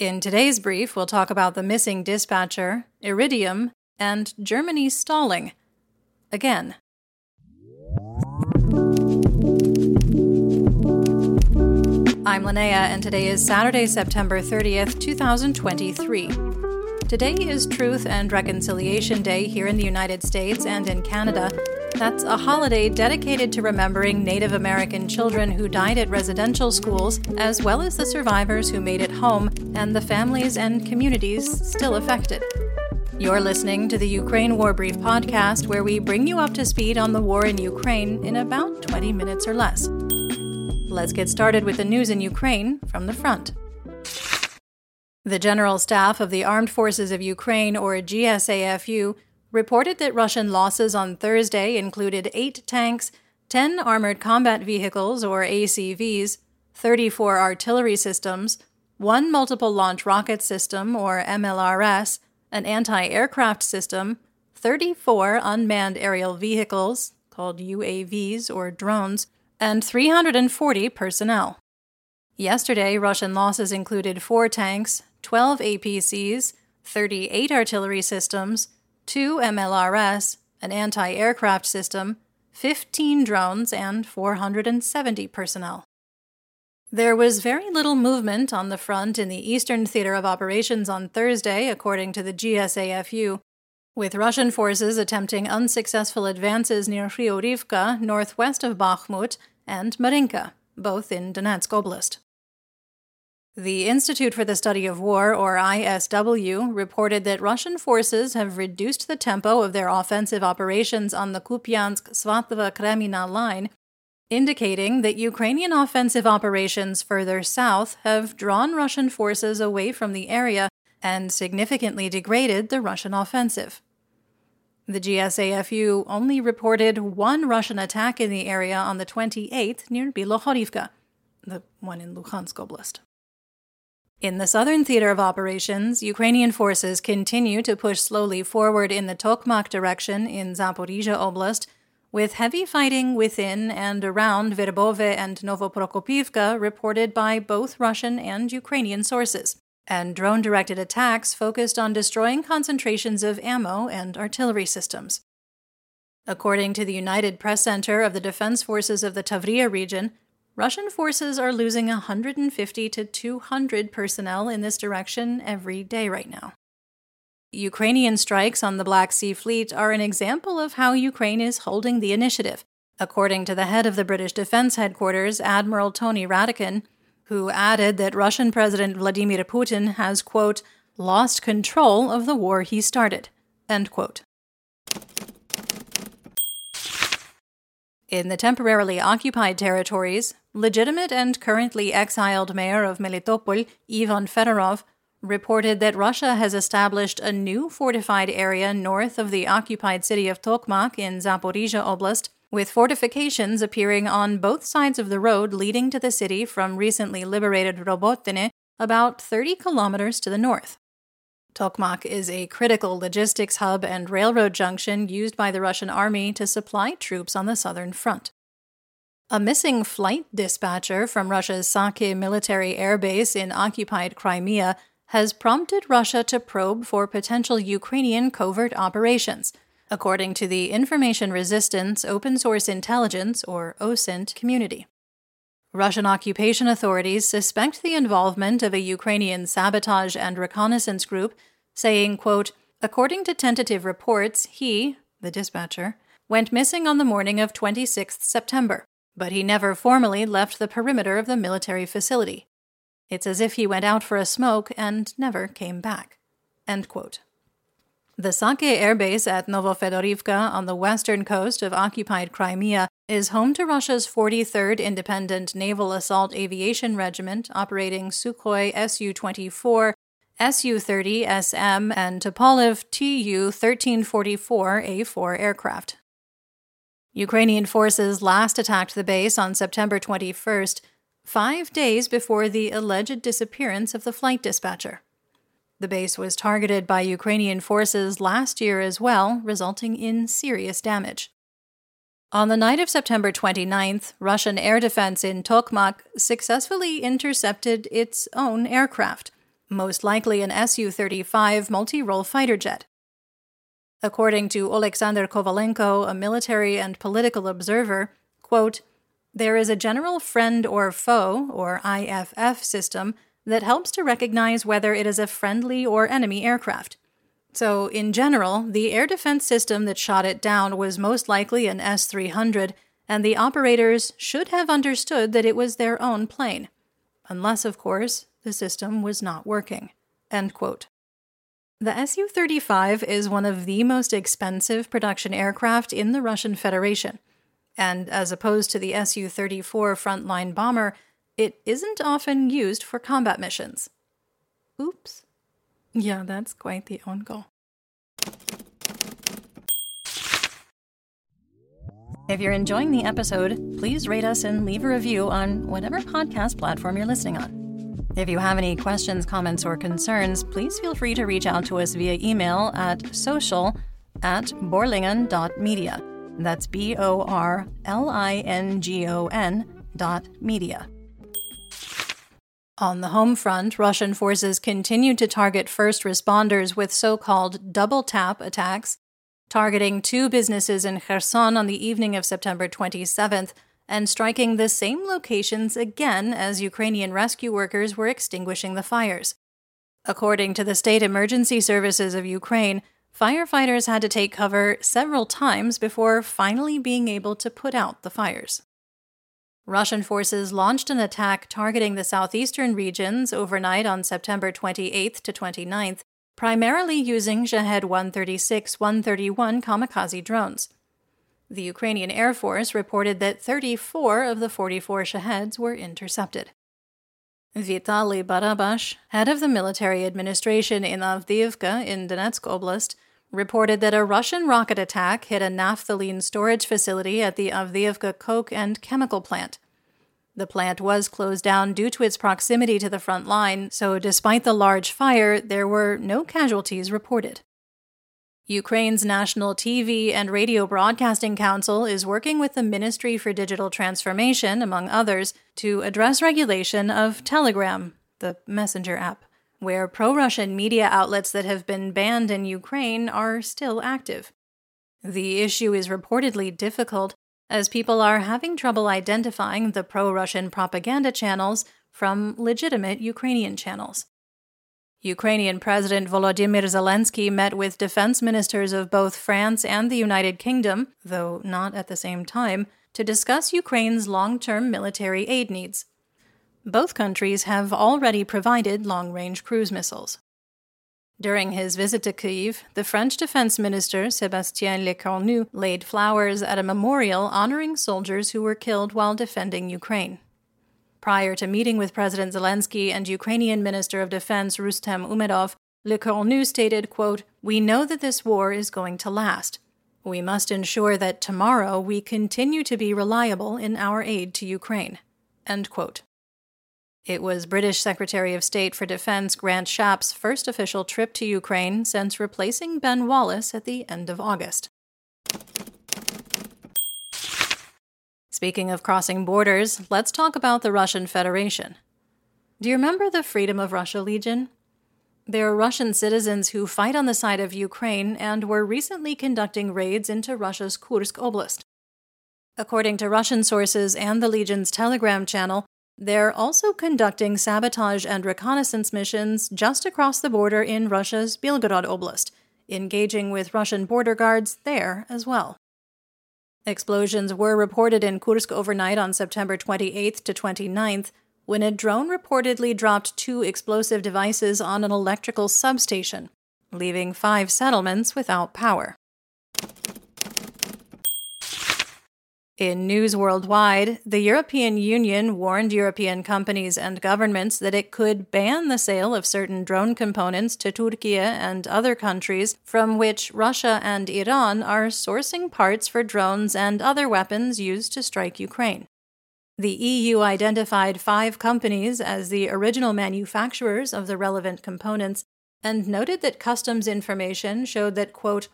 In today's brief, we'll talk about the missing dispatcher, Iridium, and Germany stalling. Again. I'm Linnea, and today is Saturday, September 30th, 2023. Today is Truth and Reconciliation Day here in the United States and in Canada. That's a holiday dedicated to remembering Native American children who died at residential schools, as well as the survivors who made it home and the families and communities still affected. You're listening to the Ukraine War Brief podcast, where we bring you up to speed on the war in Ukraine in about 20 minutes or less. Let's get started with the news in Ukraine from the front. The General Staff of the Armed Forces of Ukraine, or GSAFU, reported that Russian losses on Thursday included eight tanks, 10 armored combat vehicles, or ACVs, 34 artillery systems, one multiple launch rocket system, or MLRS, an anti aircraft system, 34 unmanned aerial vehicles, called UAVs or drones, and 340 personnel. Yesterday, Russian losses included four tanks, 12 APCs, 38 artillery systems, two MLRS, an anti aircraft system, 15 drones, and 470 personnel. There was very little movement on the front in the Eastern Theater of Operations on Thursday, according to the GSAFU, with Russian forces attempting unsuccessful advances near Rivka, northwest of Bakhmut, and Marinka, both in Donetsk Oblast. The Institute for the Study of War, or ISW, reported that Russian forces have reduced the tempo of their offensive operations on the Kupiansk Svatova Kreminna line, indicating that Ukrainian offensive operations further south have drawn Russian forces away from the area and significantly degraded the Russian offensive. The GSAFU only reported one Russian attack in the area on the 28th near Bilohorivka, the one in Luhansk Oblast. In the southern theater of operations, Ukrainian forces continue to push slowly forward in the Tokmak direction in Zaporizhia Oblast, with heavy fighting within and around Verbove and Novoprokopivka reported by both Russian and Ukrainian sources and drone directed attacks focused on destroying concentrations of ammo and artillery systems. According to the United Press Center of the Defense Forces of the Tavria region, Russian forces are losing 150 to 200 personnel in this direction every day right now. Ukrainian strikes on the Black Sea Fleet are an example of how Ukraine is holding the initiative, according to the head of the British Defense Headquarters, Admiral Tony Radakin, who added that Russian President Vladimir Putin has, quote, lost control of the war he started, end quote. In the temporarily occupied territories, legitimate and currently exiled mayor of Melitopol, Ivan Fedorov, reported that Russia has established a new fortified area north of the occupied city of Tokmak in Zaporizhia Oblast with fortifications appearing on both sides of the road leading to the city from recently liberated Robotyne, about 30 kilometers to the north. Tokmak is a critical logistics hub and railroad junction used by the Russian army to supply troops on the southern front. A missing flight dispatcher from Russia's Saky military air base in occupied Crimea has prompted Russia to probe for potential Ukrainian covert operations – according to the Information Resistance Open Source Intelligence, or OSINT, community. Russian occupation authorities suspect the involvement of a Ukrainian sabotage and reconnaissance group, saying, quote, According to tentative reports, he, the dispatcher, went missing on the morning of 26 September, but he never formally left the perimeter of the military facility. It's as if he went out for a smoke and never came back. End quote. The Saky Air Base at Novofedorivka on the western coast of occupied Crimea is home to Russia's 43rd Independent Naval Assault Aviation Regiment operating Sukhoi Su 24, Su 30 SM, and Tupolev Tu 1344 A4 aircraft. Ukrainian forces last attacked the base on September 21st, five days before the alleged disappearance of the flight dispatcher. The base was targeted by Ukrainian forces last year as well, resulting in serious damage. On the night of September 29th, Russian air defense in Tokmak successfully intercepted its own aircraft, most likely an Su 35 multi role fighter jet. According to Oleksandr Kovalenko, a military and political observer, quote, there is a general friend or foe, or IFF, system that helps to recognize whether it is a friendly or enemy aircraft. So, in general, the air defense system that shot it down was most likely an S 300, and the operators should have understood that it was their own plane. Unless, of course, the system was not working. End quote. The Su 35 is one of the most expensive production aircraft in the Russian Federation. And as opposed to the Su 34 frontline bomber, it isn't often used for combat missions. Oops. Yeah, that's quite the own goal. If you're enjoying the episode, please rate us and leave a review on whatever podcast platform you're listening on. If you have any questions, comments, or concerns, please feel free to reach out to us via email at social at borlingon.media. That's B O R L I N G O N dot media. On the home front, Russian forces continued to target first responders with so called double tap attacks, targeting two businesses in Kherson on the evening of September 27th and striking the same locations again as Ukrainian rescue workers were extinguishing the fires. According to the State Emergency Services of Ukraine, firefighters had to take cover several times before finally being able to put out the fires. Russian forces launched an attack targeting the southeastern regions overnight on September 28th to 29th, primarily using Shahed 136 131 kamikaze drones. The Ukrainian Air Force reported that 34 of the 44 Shaheds were intercepted. Vitaly Barabash, head of the military administration in Avdiivka in Donetsk Oblast, reported that a Russian rocket attack hit a naphthalene storage facility at the Avdiivka coke and chemical plant. The plant was closed down due to its proximity to the front line, so despite the large fire, there were no casualties reported. Ukraine's National TV and Radio Broadcasting Council is working with the Ministry for Digital Transformation, among others, to address regulation of Telegram, the messenger app, where pro Russian media outlets that have been banned in Ukraine are still active. The issue is reportedly difficult, as people are having trouble identifying the pro Russian propaganda channels from legitimate Ukrainian channels. Ukrainian President Volodymyr Zelensky met with defense ministers of both France and the United Kingdom, though not at the same time, to discuss Ukraine's long term military aid needs. Both countries have already provided long range cruise missiles. During his visit to Kyiv, the French Defense Minister Sébastien Lecornu laid flowers at a memorial honoring soldiers who were killed while defending Ukraine. Prior to meeting with President Zelensky and Ukrainian Minister of Defense Rustem Umerov, Lecornu stated, quote, We know that this war is going to last. We must ensure that tomorrow we continue to be reliable in our aid to Ukraine. End quote. It was British Secretary of State for Defense Grant Shapps' first official trip to Ukraine since replacing Ben Wallace at the end of August. Speaking of crossing borders, let's talk about the Russian Federation. Do you remember the Freedom of Russia Legion? They're Russian citizens who fight on the side of Ukraine and were recently conducting raids into Russia's Kursk Oblast. According to Russian sources and the Legion's Telegram channel, they're also conducting sabotage and reconnaissance missions just across the border in Russia's Belgorod Oblast, engaging with Russian border guards there as well. Explosions were reported in Kursk overnight on September 28th to 29th when a drone reportedly dropped two explosive devices on an electrical substation, leaving five settlements without power. In news worldwide, the European Union warned European companies and governments that it could ban the sale of certain drone components to Turkey and other countries from which Russia and Iran are sourcing parts for drones and other weapons used to strike Ukraine. The EU identified five companies as the original manufacturers of the relevant components and noted that customs information showed that, quote,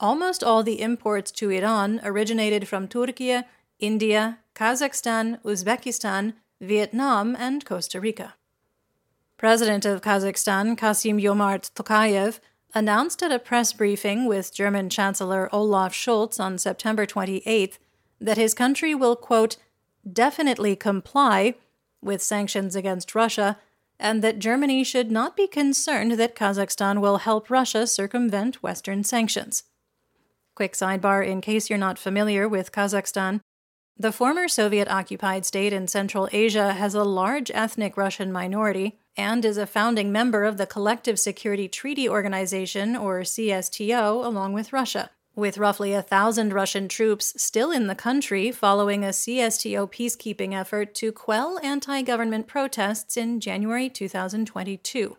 Almost all the imports to Iran originated from Turkey, India, Kazakhstan, Uzbekistan, Vietnam, and Costa Rica. President of Kazakhstan, Kassym-Jomart Tokayev, announced at a press briefing with German Chancellor Olaf Scholz on September 28th that his country will, quote, definitely comply with sanctions against Russia, and that Germany should not be concerned that Kazakhstan will help Russia circumvent Western sanctions. Quick sidebar in case you're not familiar with Kazakhstan. The former Soviet occupied state in Central Asia has a large ethnic Russian minority and is a founding member of the Collective Security Treaty Organization, or CSTO, along with Russia. With roughly a thousand Russian troops still in the country following a CSTO peacekeeping effort to quell anti government protests in January 2022.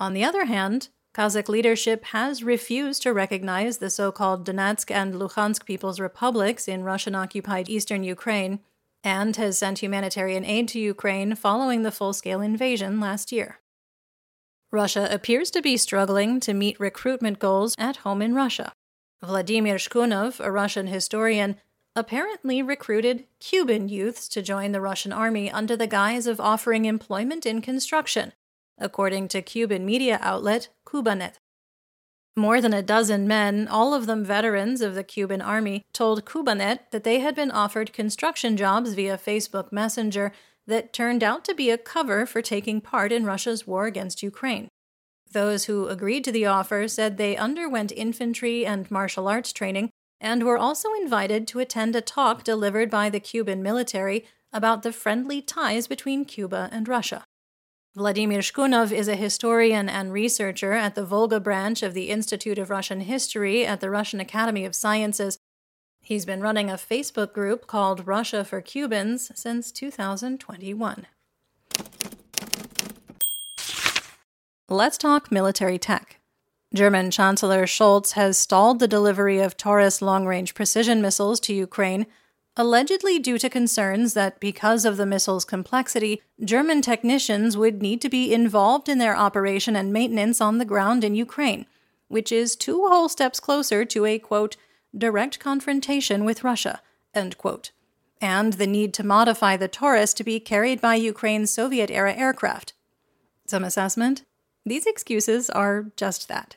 On the other hand, Kazakh leadership has refused to recognize the so called Donetsk and Luhansk People's Republics in Russian occupied eastern Ukraine and has sent humanitarian aid to Ukraine following the full scale invasion last year. Russia appears to be struggling to meet recruitment goals at home in Russia. Vladimir Shkunov, a Russian historian, apparently recruited Cuban youths to join the Russian army under the guise of offering employment in construction, according to Cuban media outlet Cubanet. More than a dozen men, all of them veterans of the Cuban army, told Cubanet that they had been offered construction jobs via Facebook Messenger that turned out to be a cover for taking part in Russia's war against Ukraine. Those who agreed to the offer said they underwent infantry and martial arts training and were also invited to attend a talk delivered by the Cuban military about the friendly ties between Cuba and Russia. Vladimir Shkunov is a historian and researcher at the Volga branch of the Institute of Russian History at the Russian Academy of Sciences. He's been running a Facebook group called Russia for Cubans since 2021. Let's talk military tech. German Chancellor Scholz has stalled the delivery of Taurus long range precision missiles to Ukraine allegedly due to concerns that because of the missile's complexity, German technicians would need to be involved in their operation and maintenance on the ground in Ukraine, which is two whole steps closer to a quote, direct confrontation with Russia, end quote, and the need to modify the Taurus to be carried by Ukraine's Soviet era aircraft. Some assessment? These excuses are just that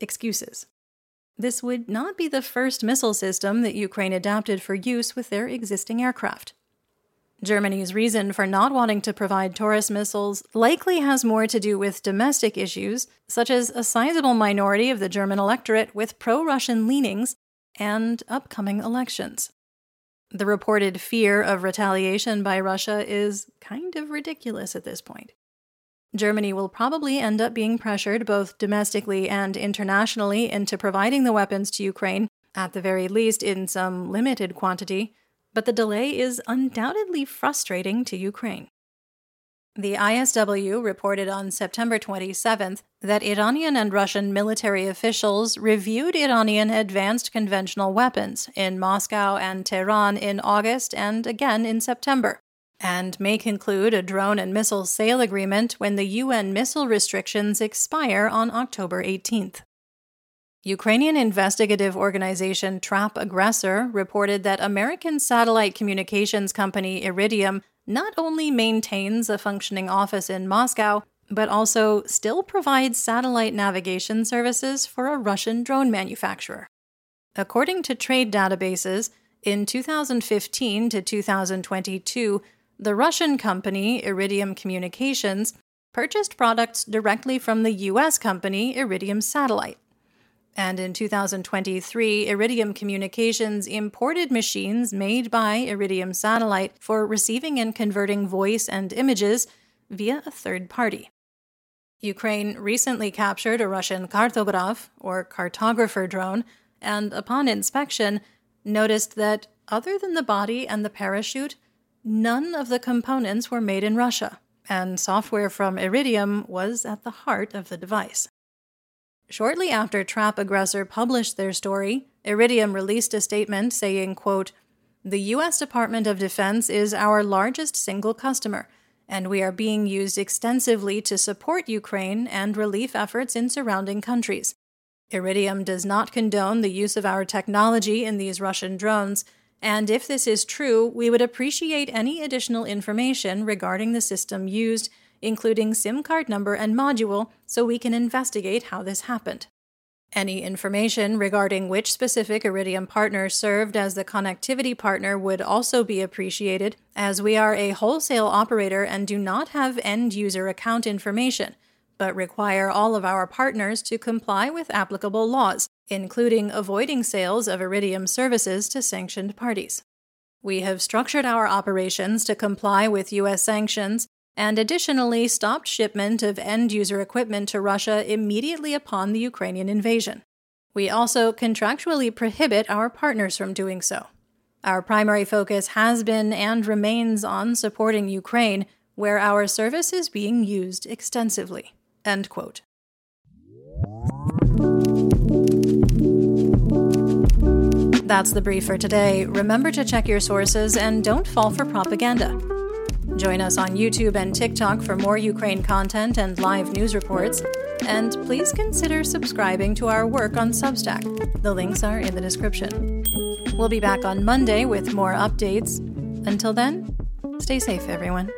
excuses. This would not be the first missile system that Ukraine adapted for use with their existing aircraft. Germany's reason for not wanting to provide Taurus missiles likely has more to do with domestic issues, such as a sizable minority of the German electorate with pro Russian leanings and upcoming elections. The reported fear of retaliation by Russia is kind of ridiculous at this point. Germany will probably end up being pressured both domestically and internationally into providing the weapons to Ukraine, at the very least in some limited quantity, but the delay is undoubtedly frustrating to Ukraine. The ISW reported on September 27th that Iranian and Russian military officials reviewed Iranian advanced conventional weapons in Moscow and Tehran in August and again in September and may conclude a drone and missile sale agreement when the UN missile restrictions expire on October 18th. Ukrainian investigative organization Trap Aggressor reported that American satellite communications company Iridium not only maintains a functioning office in Moscow, but also still provides satellite navigation services for a Russian drone manufacturer. According to trade databases, in 2015 to 2022, the Russian company Iridium Communications purchased products directly from the US company Iridium Satellite. And in 2023, Iridium Communications imported machines made by Iridium Satellite for receiving and converting voice and images via a third party. Ukraine recently captured a Russian Kartograph, or cartographer drone, and upon inspection, noticed that other than the body and the parachute, None of the components were made in Russia, and software from Iridium was at the heart of the device. Shortly after Trap Aggressor published their story, Iridium released a statement saying, quote, The U.S. Department of Defense is our largest single customer, and we are being used extensively to support Ukraine and relief efforts in surrounding countries. Iridium does not condone the use of our technology in these Russian drones and if this is true, we would appreciate any additional information regarding the system used including SIM card number and module, so we can investigate how this happened. Any information regarding which specific Iridium partner served as the connectivity partner would also be appreciated, as we are a wholesale operator and do not have end user account information, but require all of our partners to comply with applicable laws, including avoiding sales of Iridium services to sanctioned parties. We have structured our operations to comply with U.S. sanctions and additionally stopped shipment of end user equipment to Russia immediately upon the Ukrainian invasion. We also contractually prohibit our partners from doing so. Our primary focus has been and remains on supporting Ukraine, where our service is being used extensively. End quote. That's the brief for today. Remember to check your sources and don't fall for propaganda. Join us on YouTube and TikTok for more Ukraine content and live news reports. And please consider subscribing to our work on Substack. The links are in the description. We'll be back on Monday with more updates. Until then, stay safe, everyone.